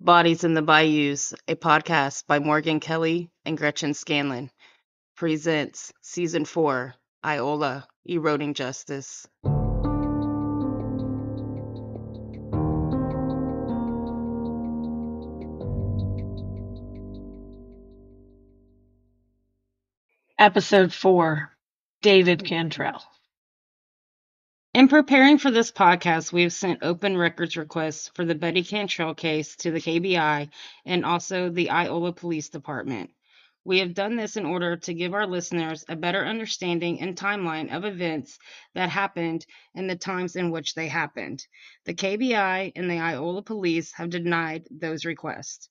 Bodies in the Bayous, a podcast by Morgan Kelly and Gretchen Scanlon, presents Season 4 Iola Eroding Justice. Episode 4 David Cantrell. In preparing for this podcast, we have sent open records requests for the Betty Cantrell case to the KBI and also the Iola Police Department. We have done this in order to give our listeners a better understanding and timeline of events that happened and the times in which they happened. The KBI and the Iola Police have denied those requests.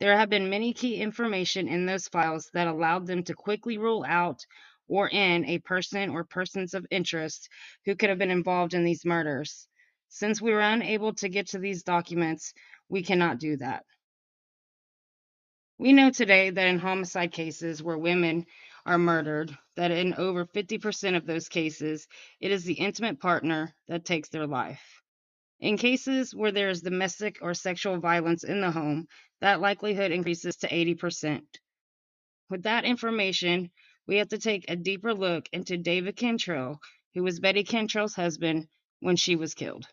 There have been many key information in those files that allowed them to quickly rule out or in a person or persons of interest who could have been involved in these murders. Since we were unable to get to these documents, we cannot do that. We know today that in homicide cases where women are murdered, that in over 50% of those cases, it is the intimate partner that takes their life. In cases where there is domestic or sexual violence in the home, that likelihood increases to 80%. With that information, we have to take a deeper look into David Cantrell, who was Betty Cantrell's husband when she was killed.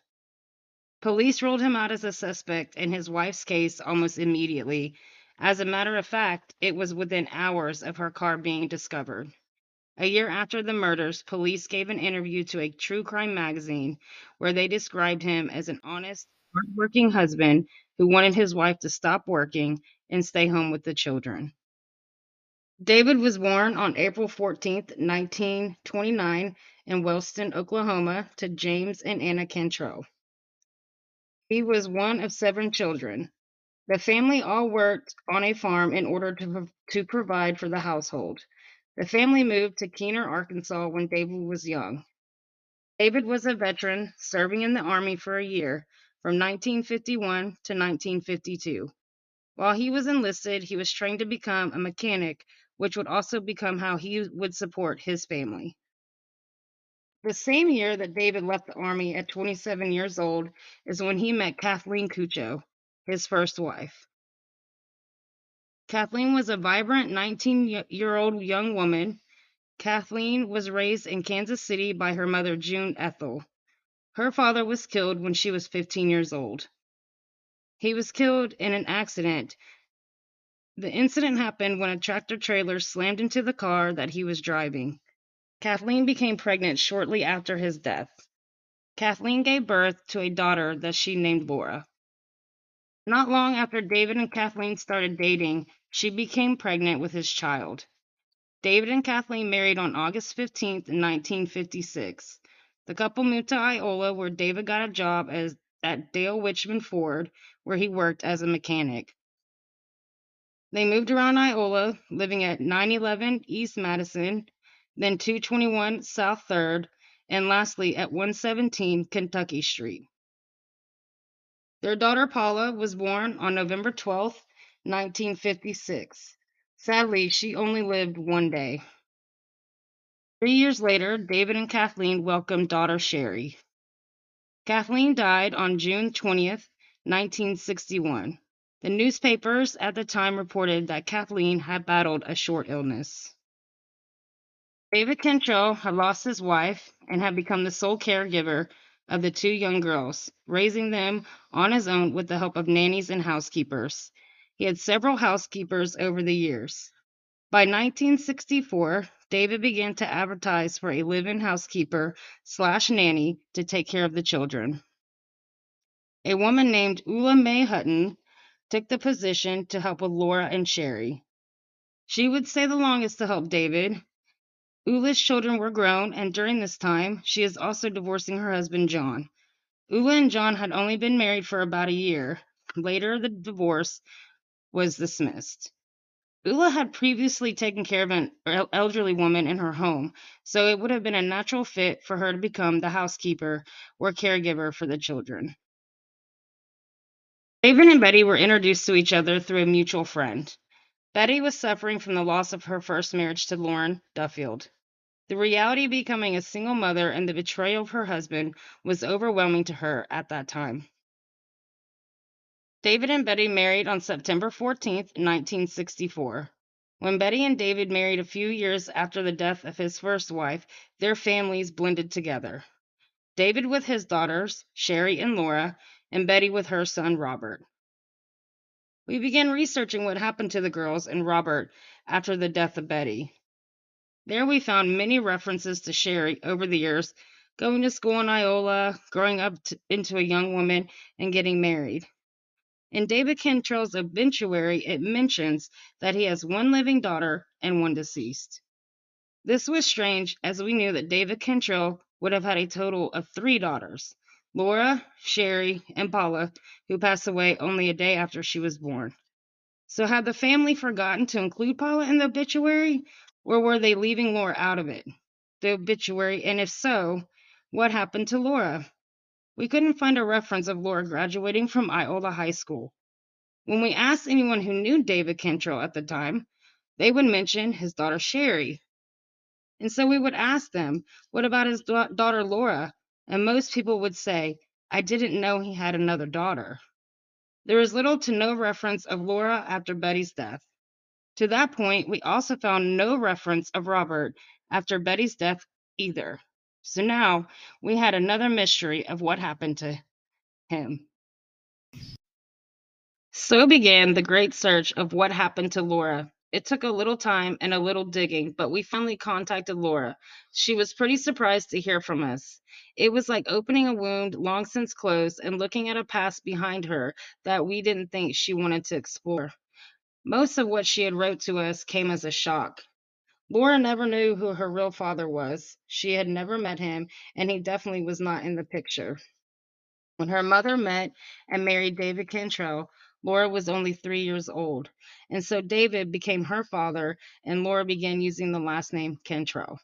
Police ruled him out as a suspect in his wife's case almost immediately. As a matter of fact, it was within hours of her car being discovered. A year after the murders, police gave an interview to a true crime magazine where they described him as an honest, hardworking husband who wanted his wife to stop working and stay home with the children. David was born on April 14, 1929, in Wellston, Oklahoma, to James and Anna Cantrell. He was one of seven children. The family all worked on a farm in order to, to provide for the household. The family moved to Keener, Arkansas when David was young. David was a veteran, serving in the Army for a year from 1951 to 1952. While he was enlisted, he was trained to become a mechanic which would also become how he would support his family. The same year that David left the Army at 27 years old is when he met Kathleen Kutchko, his first wife. Kathleen was a vibrant 19 year old young woman. Kathleen was raised in Kansas City by her mother, June Ethel. Her father was killed when she was 15 years old. He was killed in an accident the incident happened when a tractor trailer slammed into the car that he was driving. Kathleen became pregnant shortly after his death. Kathleen gave birth to a daughter that she named Laura. Not long after David and Kathleen started dating, she became pregnant with his child. David and Kathleen married on August 15, 1956. The couple moved to Iola, where David got a job as at Dale Wichman Ford, where he worked as a mechanic. They moved around Iola, living at 911 East Madison, then 221 South 3rd, and lastly at 117 Kentucky Street. Their daughter Paula was born on November 12, 1956. Sadly, she only lived one day. Three years later, David and Kathleen welcomed daughter Sherry. Kathleen died on June 20, 1961. The newspapers at the time reported that Kathleen had battled a short illness. David Cantrell had lost his wife and had become the sole caregiver of the two young girls, raising them on his own with the help of nannies and housekeepers. He had several housekeepers over the years. By 1964, David began to advertise for a live-in housekeeper slash nanny to take care of the children. A woman named Ula May Hutton took the position to help with Laura and Sherry. She would stay the longest to help David. Ula's children were grown, and during this time, she is also divorcing her husband, John. Ula and John had only been married for about a year. Later, the divorce was dismissed. Ula had previously taken care of an elderly woman in her home, so it would have been a natural fit for her to become the housekeeper or caregiver for the children. David and Betty were introduced to each other through a mutual friend. Betty was suffering from the loss of her first marriage to Lauren Duffield. The reality of becoming a single mother and the betrayal of her husband was overwhelming to her at that time. David and Betty married on September 14, 1964. When Betty and David married a few years after the death of his first wife, their families blended together. David with his daughters, Sherry and Laura, and Betty with her son, Robert. We began researching what happened to the girls and Robert after the death of Betty. There we found many references to Sherry over the years, going to school in Iola, growing up to, into a young woman, and getting married. In David Cantrell's obituary, it mentions that he has one living daughter and one deceased. This was strange as we knew that David Cantrell would have had a total of three daughters Laura, Sherry, and Paula, who passed away only a day after she was born. So, had the family forgotten to include Paula in the obituary, or were they leaving Laura out of it? The obituary, and if so, what happened to Laura? We couldn't find a reference of Laura graduating from Iola High School. When we asked anyone who knew David Cantrell at the time, they would mention his daughter Sherry. And so we would ask them, what about his da- daughter Laura? And most people would say, I didn't know he had another daughter. There is little to no reference of Laura after Betty's death. To that point, we also found no reference of Robert after Betty's death either. So now we had another mystery of what happened to him. So began the great search of what happened to Laura. It took a little time and a little digging, but we finally contacted Laura. She was pretty surprised to hear from us. It was like opening a wound long since closed and looking at a past behind her that we didn't think she wanted to explore. Most of what she had wrote to us came as a shock. Laura never knew who her real father was. She had never met him, and he definitely was not in the picture. When her mother met and married David Cantrell, Laura was only three years old, and so David became her father, and Laura began using the last name Cantrell.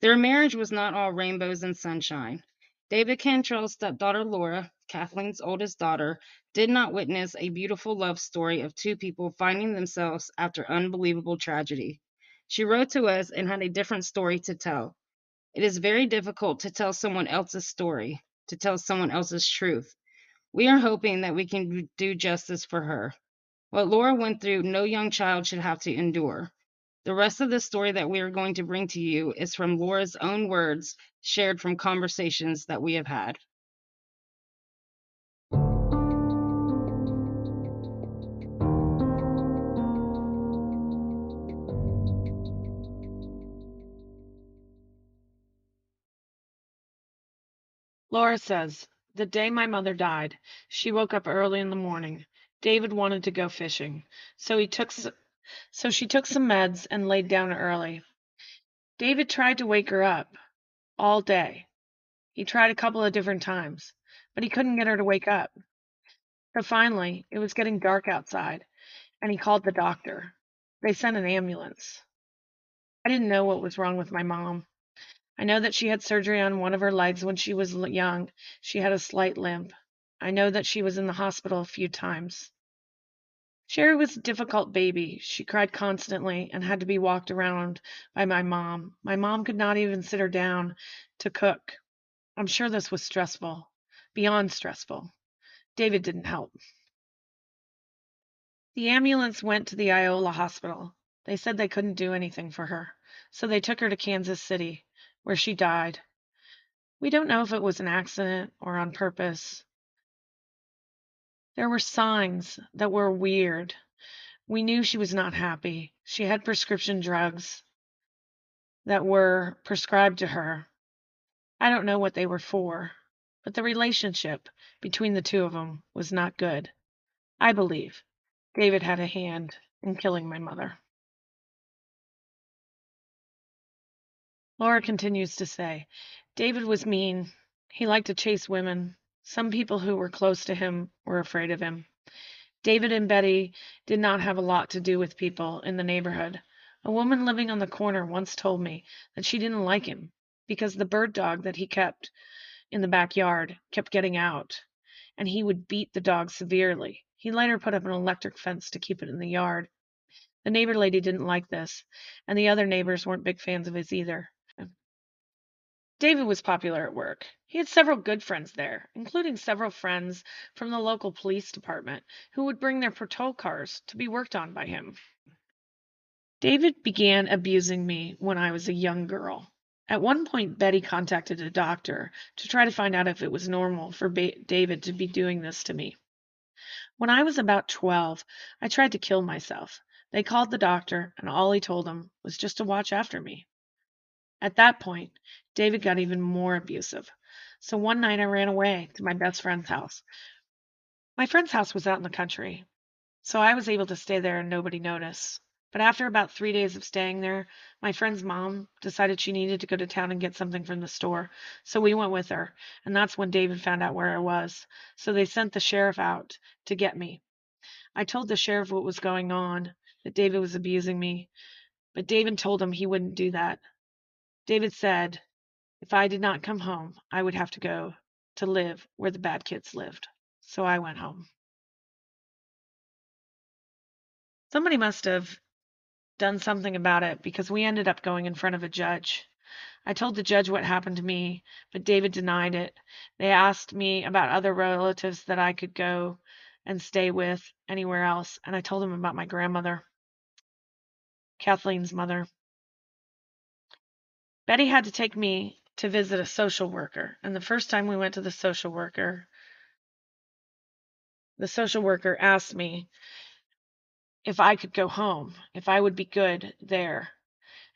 Their marriage was not all rainbows and sunshine. David Cantrell's stepdaughter Laura, Kathleen's oldest daughter, did not witness a beautiful love story of two people finding themselves after unbelievable tragedy. She wrote to us and had a different story to tell. It is very difficult to tell someone else's story, to tell someone else's truth. We are hoping that we can do justice for her. What Laura went through, no young child should have to endure. The rest of the story that we are going to bring to you is from Laura's own words, shared from conversations that we have had. Laura says, The day my mother died, she woke up early in the morning. David wanted to go fishing, so he took so she took some meds and laid down early. David tried to wake her up all day. He tried a couple of different times, but he couldn't get her to wake up. So finally, it was getting dark outside, and he called the doctor. They sent an ambulance. I didn't know what was wrong with my mom. I know that she had surgery on one of her legs when she was young. She had a slight limp. I know that she was in the hospital a few times. Sherry was a difficult baby. She cried constantly and had to be walked around by my mom. My mom could not even sit her down to cook. I'm sure this was stressful, beyond stressful. David didn't help. The ambulance went to the Iola hospital. They said they couldn't do anything for her, so they took her to Kansas City, where she died. We don't know if it was an accident or on purpose. There were signs that were weird. We knew she was not happy. She had prescription drugs that were prescribed to her. I don't know what they were for, but the relationship between the two of them was not good. I believe David had a hand in killing my mother. Laura continues to say, David was mean. He liked to chase women. Some people who were close to him were afraid of him. David and Betty did not have a lot to do with people in the neighborhood. A woman living on the corner once told me that she didn't like him because the bird dog that he kept in the backyard kept getting out, and he would beat the dog severely. He later put up an electric fence to keep it in the yard. The neighbor lady didn't like this, and the other neighbors weren't big fans of his either. David was popular at work. He had several good friends there, including several friends from the local police department who would bring their patrol cars to be worked on by him. David began abusing me when I was a young girl. At one point, Betty contacted a doctor to try to find out if it was normal for ba- David to be doing this to me. When I was about 12, I tried to kill myself. They called the doctor, and all he told them was just to watch after me. At that point, David got even more abusive. So one night I ran away to my best friend's house. My friend's house was out in the country, so I was able to stay there and nobody noticed. But after about three days of staying there, my friend's mom decided she needed to go to town and get something from the store. So we went with her, and that's when David found out where I was. So they sent the sheriff out to get me. I told the sheriff what was going on, that David was abusing me, but David told him he wouldn't do that. David said if I did not come home, I would have to go to live where the bad kids lived. So I went home. Somebody must have done something about it because we ended up going in front of a judge. I told the judge what happened to me, but David denied it. They asked me about other relatives that I could go and stay with anywhere else, and I told them about my grandmother, Kathleen's mother. Betty had to take me to visit a social worker, and the first time we went to the social worker, the social worker asked me if I could go home, if I would be good there.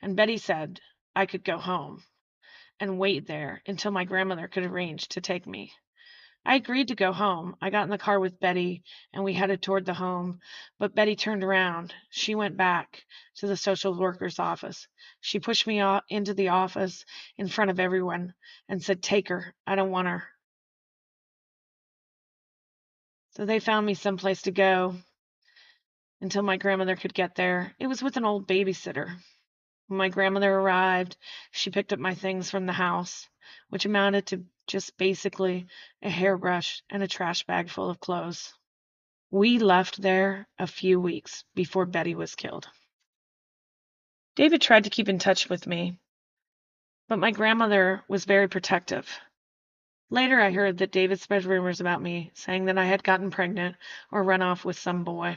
And Betty said I could go home and wait there until my grandmother could arrange to take me. I agreed to go home. I got in the car with Betty and we headed toward the home, but Betty turned around. She went back to the social worker's office. She pushed me into the office in front of everyone and said, Take her. I don't want her. So they found me someplace to go until my grandmother could get there. It was with an old babysitter. When my grandmother arrived, she picked up my things from the house, which amounted to just basically mm-hmm. a hairbrush and a trash bag full of clothes. We left there a few weeks before Betty was killed. David tried to keep in touch with me, but my grandmother was very protective. Later, I heard that David spread rumors about me, saying that I had gotten pregnant or run off with some boy.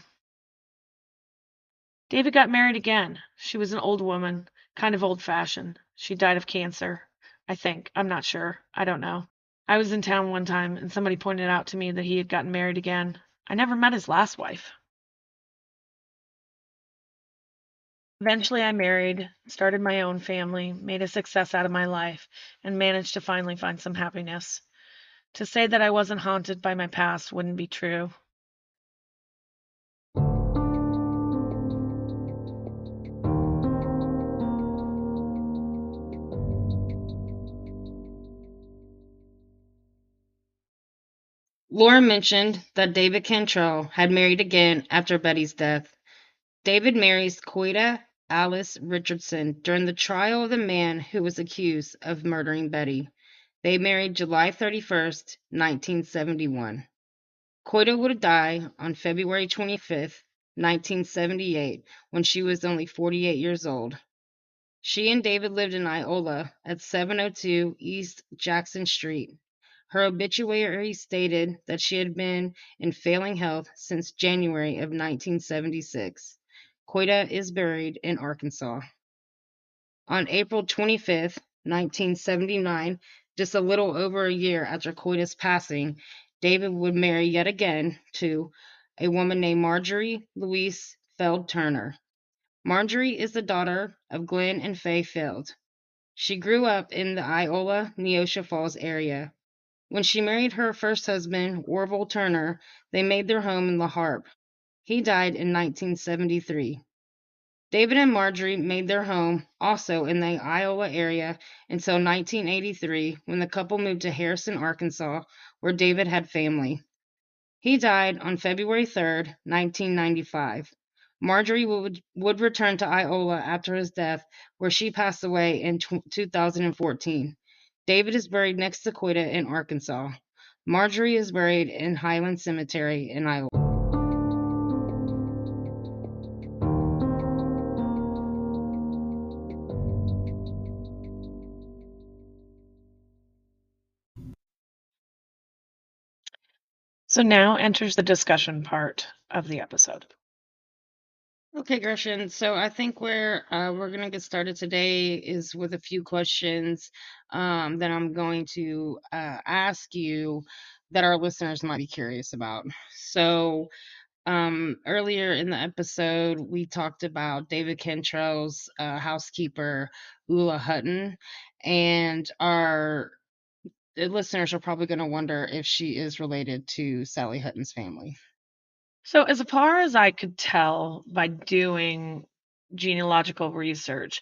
David got married again. She was an old woman, kind of old fashioned. She died of cancer, I think. I'm not sure. I don't know. I was in town one time and somebody pointed out to me that he had gotten married again. I never met his last wife. Eventually, I married, started my own family, made a success out of my life, and managed to finally find some happiness. To say that I wasn't haunted by my past wouldn't be true. Laura mentioned that David Cantrell had married again after Betty's death. David marries Coyita Alice Richardson during the trial of the man who was accused of murdering Betty. They married July 31st, 1971. Coyita would die on February 25th, 1978, when she was only 48 years old. She and David lived in Iola at 702 East Jackson Street. Her obituary stated that she had been in failing health since January of 1976. Coyita is buried in Arkansas. On April 25, 1979, just a little over a year after Coyita's passing, David would marry yet again to a woman named Marjory Louise Feld Turner. Marjory is the daughter of Glenn and Faye Feld. She grew up in the Iola Neosho Falls area. When she married her first husband, Orville Turner, they made their home in La Harpe. He died in 1973. David and Marjory made their home also in the Iola area until 1983 when the couple moved to Harrison, Arkansas, where David had family. He died on February 3, 1995. Marjory would, would return to Iola after his death, where she passed away in 2014. David is buried next to Coyita in Arkansas. Marjory is buried in Highland Cemetery in Iola. So now enters the discussion part of the episode. Okay, Gretchen. So I think where uh, we're gonna get started today is with a few questions um, that I'm going to uh, ask you that our listeners might be curious about. So um, earlier in the episode, we talked about David Cantrell's uh, housekeeper, Ula Hutton, and our listeners are probably going to wonder if she is related to Sally Hutton's family. So, as far as I could tell by doing genealogical research,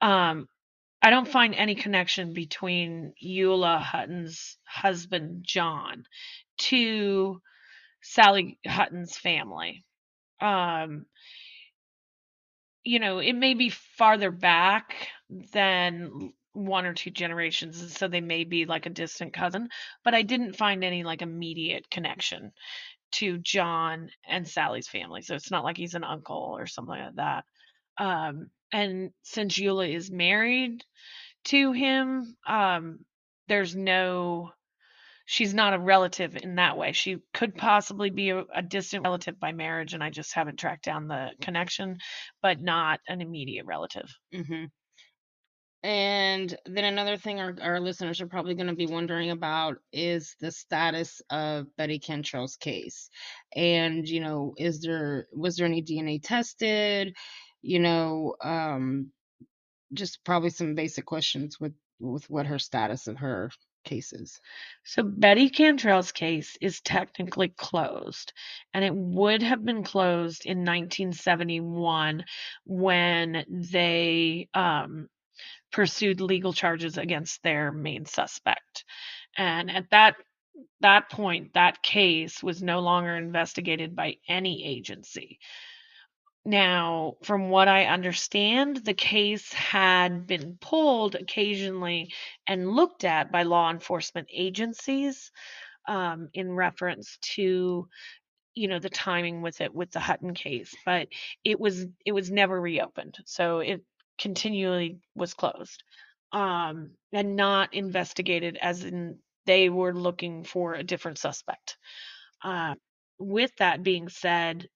um, I don't find any connection between Eula Hutton's husband, John, to Sally Hutton's family. Um, you know, it may be farther back than one or two generations, and so they may be like a distant cousin, but I didn't find any like immediate connection to John and Sally's family. So it's not like he's an uncle or something like that. Um, and since Eula is married to him, um, there's no she's not a relative in that way. She could possibly be a, a, distant relative by marriage, and I just haven't tracked down the connection, but not an immediate relative. Mm-hmm. And then another thing our, our listeners are probably going to be wondering about is the status of Betty Cantrell's case. And, you know, is there, was there any DNA tested? You know, um, just probably some basic questions with, with what her status of her case is. So Betty Cantrell's case is technically closed, and it would have been closed in 1971 when they um, pursued legal charges against their main suspect. And at that that point, that case was no longer investigated by any agency. Now, from what I understand, the case had been pulled occasionally and looked at by law enforcement agencies um, in reference to you know the timing with it with the Hutton case, but it was it was never reopened. So it continually was closed um, and not investigated as in they were looking for a different suspect. Uh, with that being said,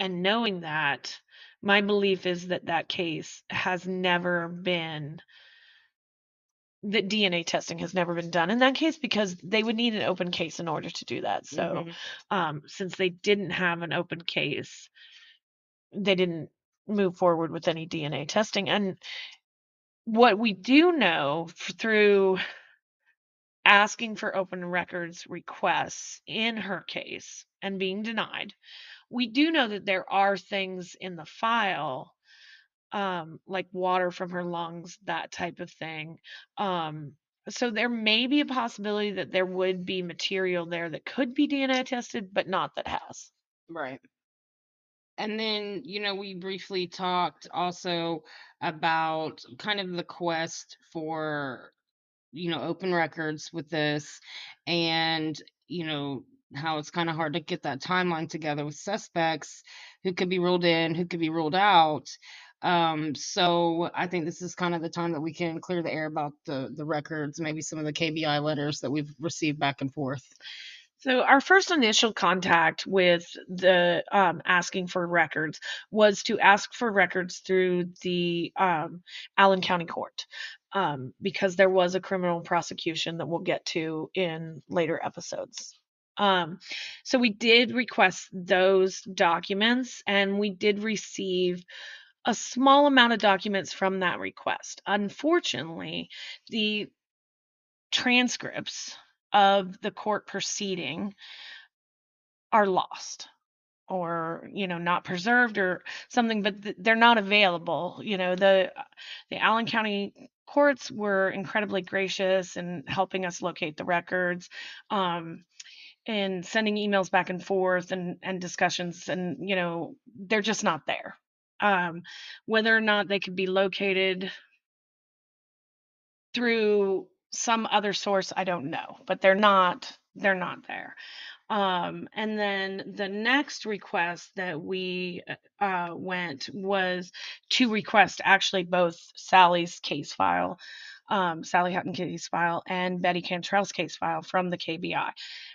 and knowing that, my belief is that that case has never been that DNA testing has never been done in that case because they would need an open case in order to do that. So, mm-hmm. um, since they didn't have an open case, they didn't move forward with any DNA testing. And what we do know through asking for open records requests in her case and being denied, we do know that there are things in the file, um, like water from her lungs, that type of thing. Um, so there may be a possibility that there would be material there that could be DNA tested, but not that has. Right. And then, you know, we briefly talked also about kind of the quest for, you know, open records with this and, you know, how it's kind of hard to get that timeline together with suspects who could be ruled in, who could be ruled out. Um, so I think this is kind of the time that we can clear the air about the the records, maybe some of the KBI letters that we've received back and forth. So our first initial contact with the um, asking for records was to ask for records through the um, Allen County Court um, because there was a criminal prosecution that we'll get to in later episodes. Um, so we did request those documents and we did receive a small amount of documents from that request. Unfortunately, the transcripts of the court proceeding are lost or you know not preserved or something but th- they're not available you know the the allen county courts were incredibly gracious in helping us locate the records um, and sending emails back and forth and and discussions and you know they're just not there. Um, whether or not they could be located through some other source i don't know but they're not they're not there um, and then the next request that we uh, went was to request actually both sally's case file um, Sally Hutton case file and Betty Cantrell's case file from the KBI.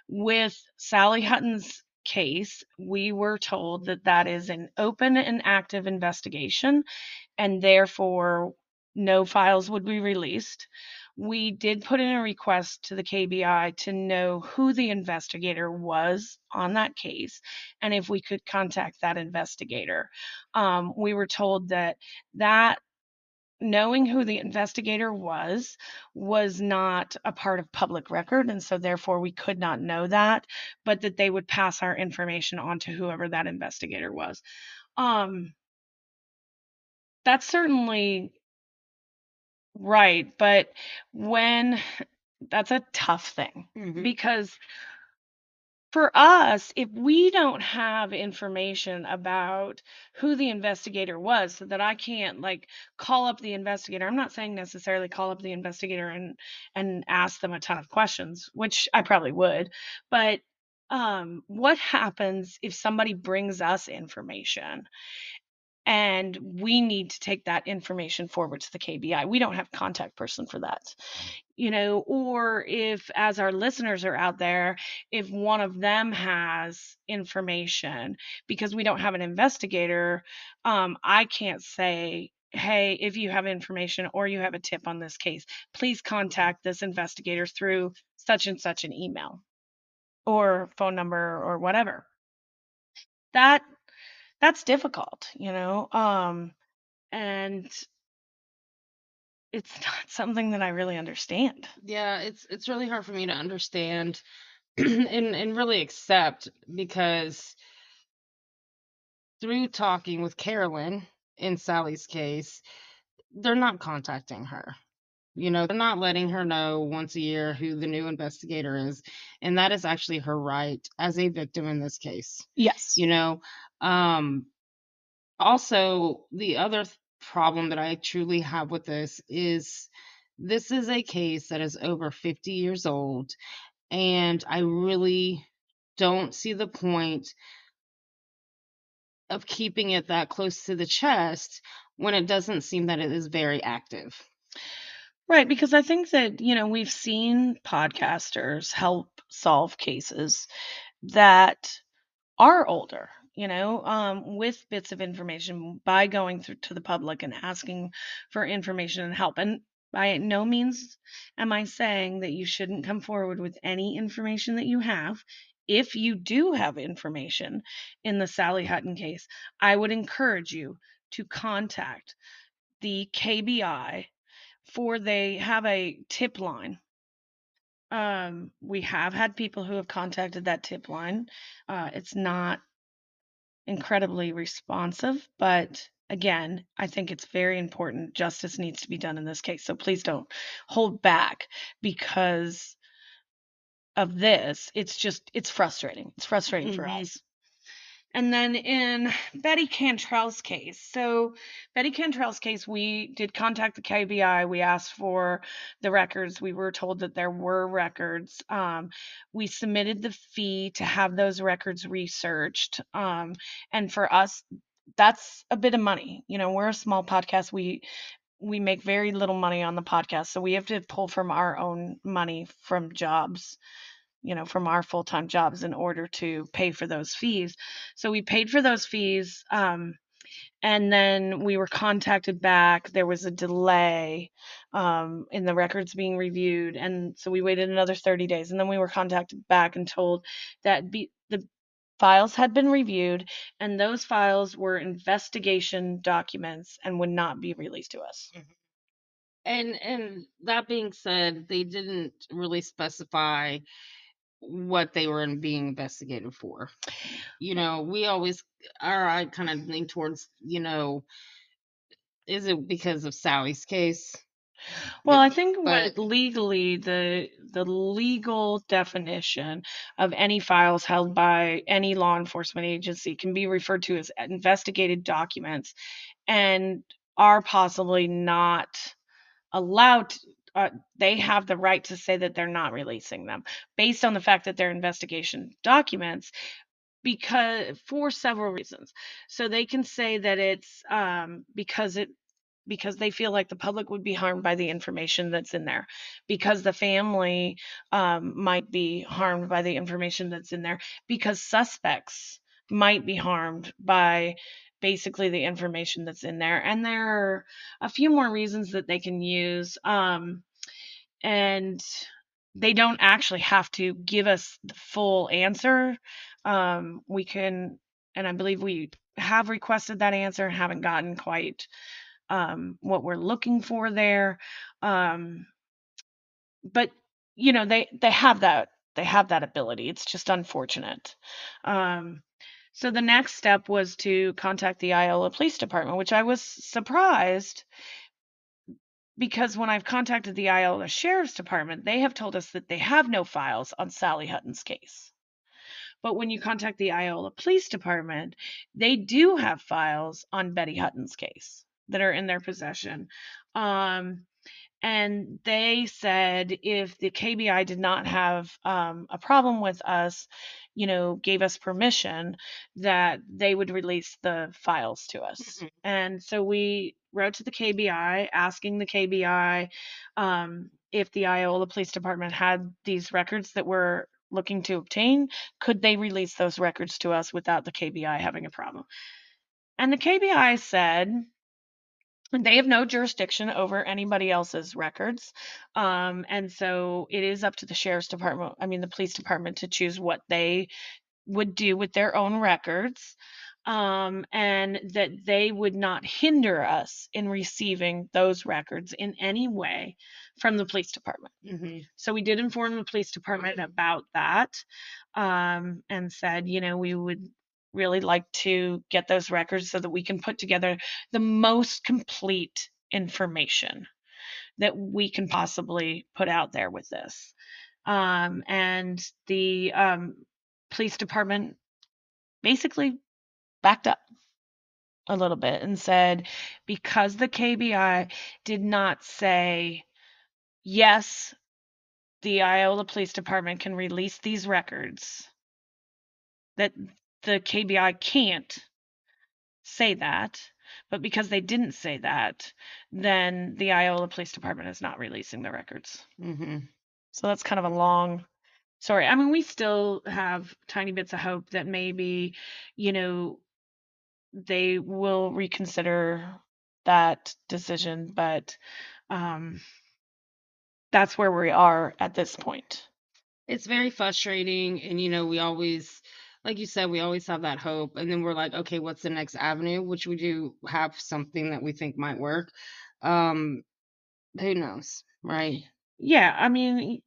With Sally Hutton's case, we were told that that is an open and active investigation, and therefore no files would be released. We did put in a request to the KBI to know who the investigator was on that case and if we could contact that investigator. Um, we were told that that knowing who the investigator was was not a part of public record and so therefore we could not know that but that they would pass our information on to whoever that investigator was um that's certainly right but when that's a tough thing Mhm. because for us, if we don't have information about who the investigator was, so that I can't like call up the investigator, I'm not saying necessarily call up the investigator and and ask them a ton of questions, which I probably would, but um, what happens if somebody brings us information and we need to take that information forward to the KBI? We don't have contact person for that you know, or if, as our listeners are out there, if one of them has information, because we don't have an investigator, um, I can't say, hey, if you have information or you have a tip on this case, please contact this investigator through such and such an email or phone number or whatever. That that's difficult, you know. Um, and it's not something that I really understand. Yeah, it's it's really hard for me to understand and and really accept because through talking with Carolyn in Sally's case, they're not contacting her. You know, they're not letting her know once a year who the new investigator is. And that is actually her right as a victim in this case. Yes. You know, um also the other th- problem that I truly have with this is this is a case that is over 50 years old and I really don't see the point of keeping it that close to the chest when it doesn't seem that it is very active. Right, because I think that, you know, we've seen podcasters help solve cases that are older, you know, um, with bits of information by going through to the public and asking for information and help. And by no means am I saying that you shouldn't come forward with any information that you have. If you do have information in the Sally Hutton case, I would encourage you to contact the KBI for they have a tip line. Um, we have had people who have contacted that tip line. Uh, it's not incredibly responsive, but again, I think it's very important. Justice needs to be done in this case. So please don't hold back because of this. It's just, it's frustrating. It's frustrating for Mhm. us. And then in Betty Cantrell's case, so Betty Cantrell's case, we did contact the KBI. We asked for the records. We were told that there were records. Um, we submitted the fee to have those records researched. Um, and for us, that's a bit of money. You know, we're a small podcast. We we make very little money on the podcast, so we have to pull from our own money from jobs you know, from our full time jobs in order to pay for those fees. So we paid for those fees. Um, and then we were contacted back. There was a delay um, in the records being reviewed. And so we waited another 30 days. And then we were contacted back and told that be, the files had been reviewed and those files were investigation documents and would not be released to us. And and that being said, they didn't really specify what they were in- being investigated for. You know, we always or I kind of lean towards, you know, is it because of Sally's case? Well, I think but- what legally the the legal definition of any files held by any law enforcement agency can be referred to as investigated documents and are possibly not allowed uh, they have the right to say that they're not releasing them based on the fact that they're investigation documents because for several reasons. So they can say that it's um, because it because they feel like the public would be harmed by the information that's in there, because the family um, might be harmed by the information that's in there, because suspects might be harmed by basically the information that's in there. And there are a few more reasons that they can use. Um, and they don't actually have to give us the full answer. Um, we can, and I believe we have requested that answer and haven't gotten quite um, what we're looking for there. Um, but you know, they they have that they have that ability. It's just unfortunate. Um, so the next step was to contact the Iola Police Department, which I was surprised because when I've contacted the Iola Sheriff's Department, they have told us that they have no files on Sally Hutton's case. But when you contact the Iola Police Department, they do have files on Betty Hutton's case that are in their possession. Um, and they said if the KBI did not have um, a problem with us, you know, gave us permission, that they would release the files to us. Mhm. And so we wrote to the KBI asking the KBI um, if the Iola Police Department had these records that we're looking to obtain, could they release those records to us without the KBI having a problem? And the KBI said they have no jurisdiction over anybody else's records. Um, and so it is up to the sheriff's department, I mean, the police department to choose what they would do with their own records. Um, and that they would not hinder us in receiving those records in any way from the police department. Mhm. So we did inform the police department about that um, and said, you know, we would really like to get those records so that we can put together the most complete information that we can possibly put out there with this. Um, and the um, police department basically backed up a little bit and said because the KBI did not say yes the Iola Police Department can release these records that the KBI can't say that but because they didn't say that then the Iola Police Department is not releasing the records Mhm. so that's kind of a long story. I mean, we still have tiny bits of hope that maybe, you know, they will reconsider that decision, but um, that's where we are at this point. It's very frustrating, and you know, we always, like you said, we always have that hope, and then we're like, okay, what's the next avenue? Which we do have something that we think might work. Um, who knows, right? Yeah, I mean,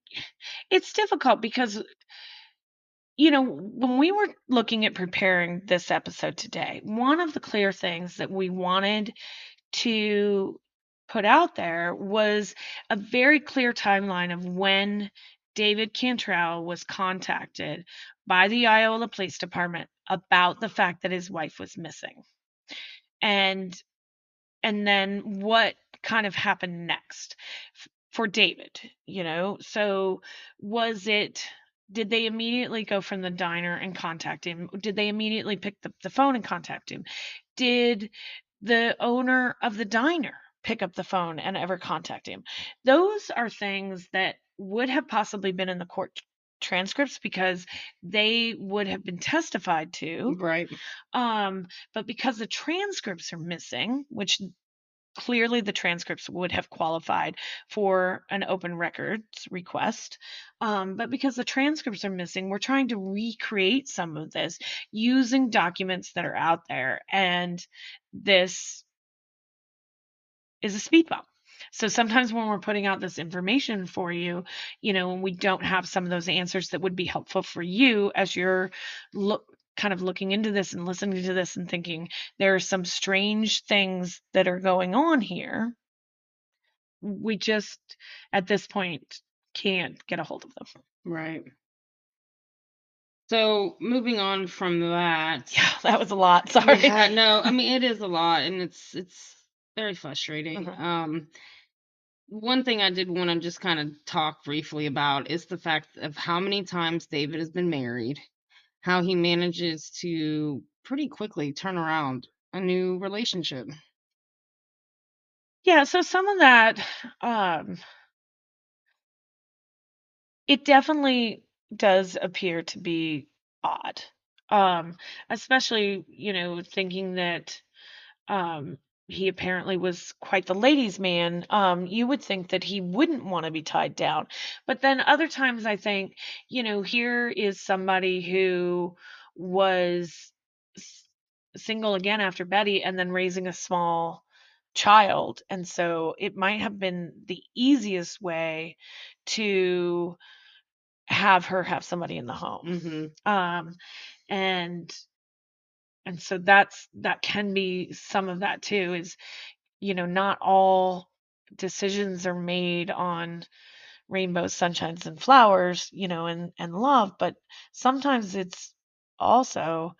it's difficult because, you know, when we were looking at preparing this episode today, one of the clear things that we wanted to put out there was a very clear timeline of when David Cantrell was contacted by the Iola Police Department about the fact that his wife was missing. And and then what kind of happened next for David, you know? So was it did they immediately go from the diner and contact him? Did they immediately pick up the phone and contact him? Did the owner of the diner pick up the phone and ever contact him? Those are things that would have possibly been in the court transcripts because they would have been testified to. Right. Um, but because the transcripts are missing, which clearly the transcripts would have qualified for an open records request. Um, but because the transcripts are missing, we're trying to recreate some of this using documents that are out there. And this is a speed bump. So sometimes when we're putting out this information for you, you know, when we don't have some of those answers that would be helpful for you as you're look kind of looking into this and listening to this and thinking there are some strange things that are going on here. We just at this point can't get a hold of them. Right. So moving on from that. Yeah, that was a lot. Sorry. Yeah, no, I mean it is a lot and it's it's very frustrating. Mhm. Um one thing I did want to just kind of talk briefly about is the fact of how many times David has been married, how he manages to pretty quickly turn around a new relationship. Yeah, so some of that, um, it definitely does appear to be odd. Um, especially, you know, thinking that um, he apparently was quite the ladies' man. Um, you would think that he wouldn't want to be tied down. But then other times I think, you know, here is somebody who was single again after Betty and then raising a small child. And so it might have been the easiest way to have her have somebody in the home. Mm-hmm. Um, and and so that's that can be some of that too is you know not all decisions are made on rainbows sunshines and flowers you know and and love but sometimes it's also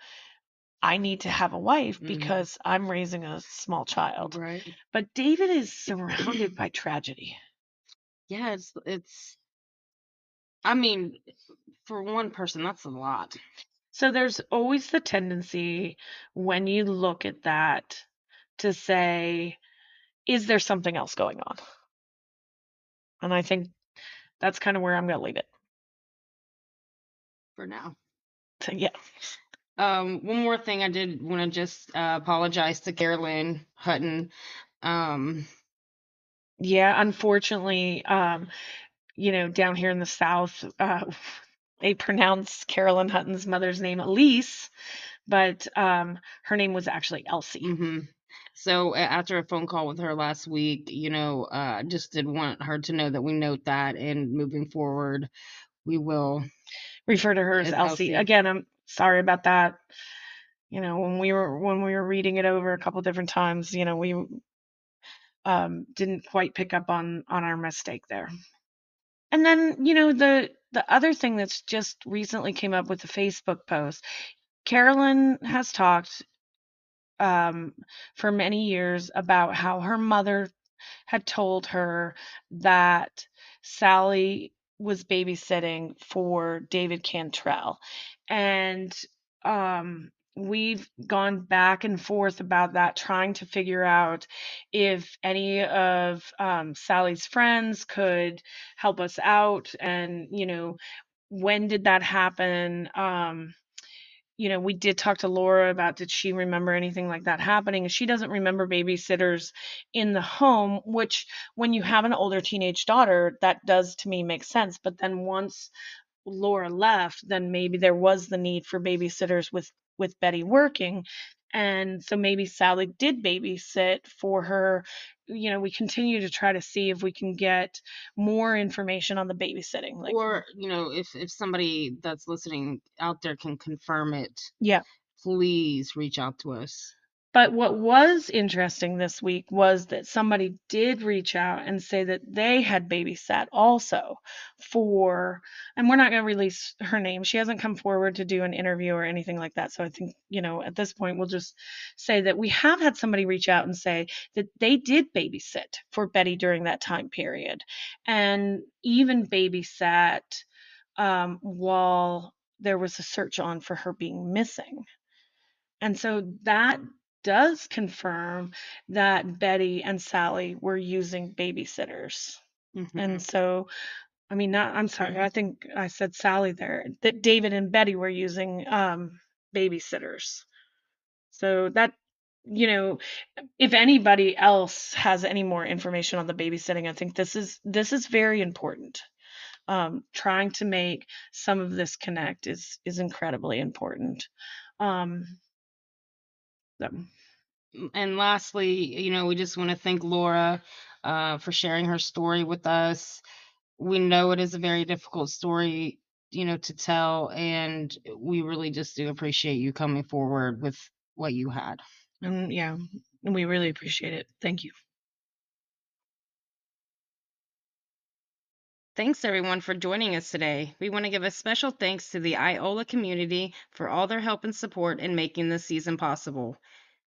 i need to have a wife Mhm. because i'm raising a small child Right. but david is surrounded by tragedy Yeah, it's it's. I mean, for one person, that's a lot. So there's always the tendency when you look at that to say, is there something else going on? And I think that's kind of where I'm going to leave it. For now. So, yeah. Um, one more thing, I did want to just uh, apologize to Carolyn Hutton. Um, Yeah. Unfortunately, um, you know, down here in the South, uh, they pronounce Carolyn Hutton's mother's name Elise, but um, her name was actually Elsie. hmm So after a phone call with her last week, you know, uh, just did want her to know that we note that, and moving forward, we will. Refer to her as As Elsie. Elsie. Again, I'm sorry about that. You know, when we were when we were reading it over a couple different times, you know, we um, didn't quite pick up on on our mistake there. And then, you know, the the other thing that's just recently came up with the Facebook post, Carolyn has talked um, for many years about how her mother had told her that Sally was babysitting for David Cantrell. And um, we've gone back and forth about that, trying to figure out if any of um, Sally's friends could help us out. And, you know, when did that happen? Um, you know, we did talk to Laura about did she remember anything like that happening? She doesn't remember babysitters in the home, which when you have an older teenage daughter, that does to me make sense. But then once Laura left, then maybe there was the need for babysitters with with Betty working. And so maybe Sally did babysit for her. You know, we continue to try to see if we can get more information on the babysitting. Like, or you know, if if somebody that's listening out there can confirm it, yeah. please reach out to us. But what was interesting this week was that somebody did reach out and say that they had babysat also for, and we're not going to release her name. She hasn't come forward to do an interview or anything like that. So I think, you know, at this point, we'll just say that we have had somebody reach out and say that they did babysit for Betty during that time period and even babysat um, while there was a search on for her being missing. And so that does confirm that Betty and Sally were using babysitters. Mhm. And so, I mean, not, I'm sorry, I think I said Sally there, that David and Betty were using um, babysitters. So that, you know, if anybody else has any more information on the babysitting, I think this is this is very important. Um, trying to make some of this connect is is incredibly important. Um, so. Mm-hmm. Mm, and lastly, you know, we just want to thank Laura uh, for sharing her story with us. We know it is a very difficult story, you know, to tell, and we really just do appreciate you coming forward with what you had. And yeah, we really appreciate it. Thank you. Thanks everyone for joining us today. We want to give a special thanks to the Iola community for all their help and support in making this season possible.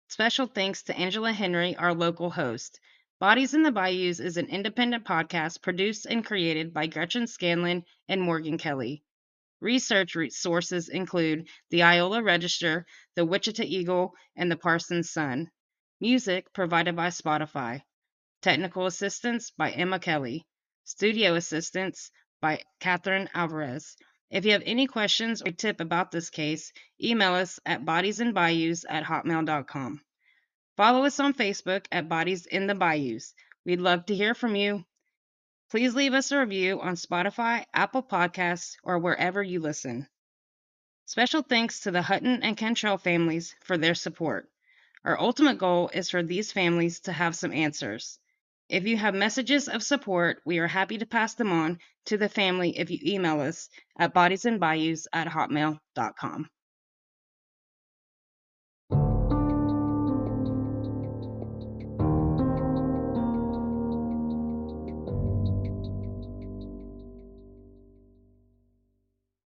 Special thanks to Angela Henry, our local host. Bodies in the Bayous is an independent podcast produced and created by Gretchen Scanlon and Morgan Kelly. Research sources include the Iola Register, the Wichita Eagle, and the Parsons Sun. Music provided by Spotify. Technical assistance by Emma Kelly. Studio assistance by Catherine Alvarez. If you have any questions or tip about this case, email us at bodiesandbayous at hotmail.com. Follow us on Facebook at Bodies in the Bayous. We'd love to hear from you. Please leave us a review on Spotify, Apple Podcasts, or wherever you listen. Special thanks to the Hutton and Cantrell families for their support. Our ultimate goal is for these families to have some answers. If you have messages of support, we are happy to pass them on to the family if you email us at bodiesandbayous at hotmail.com.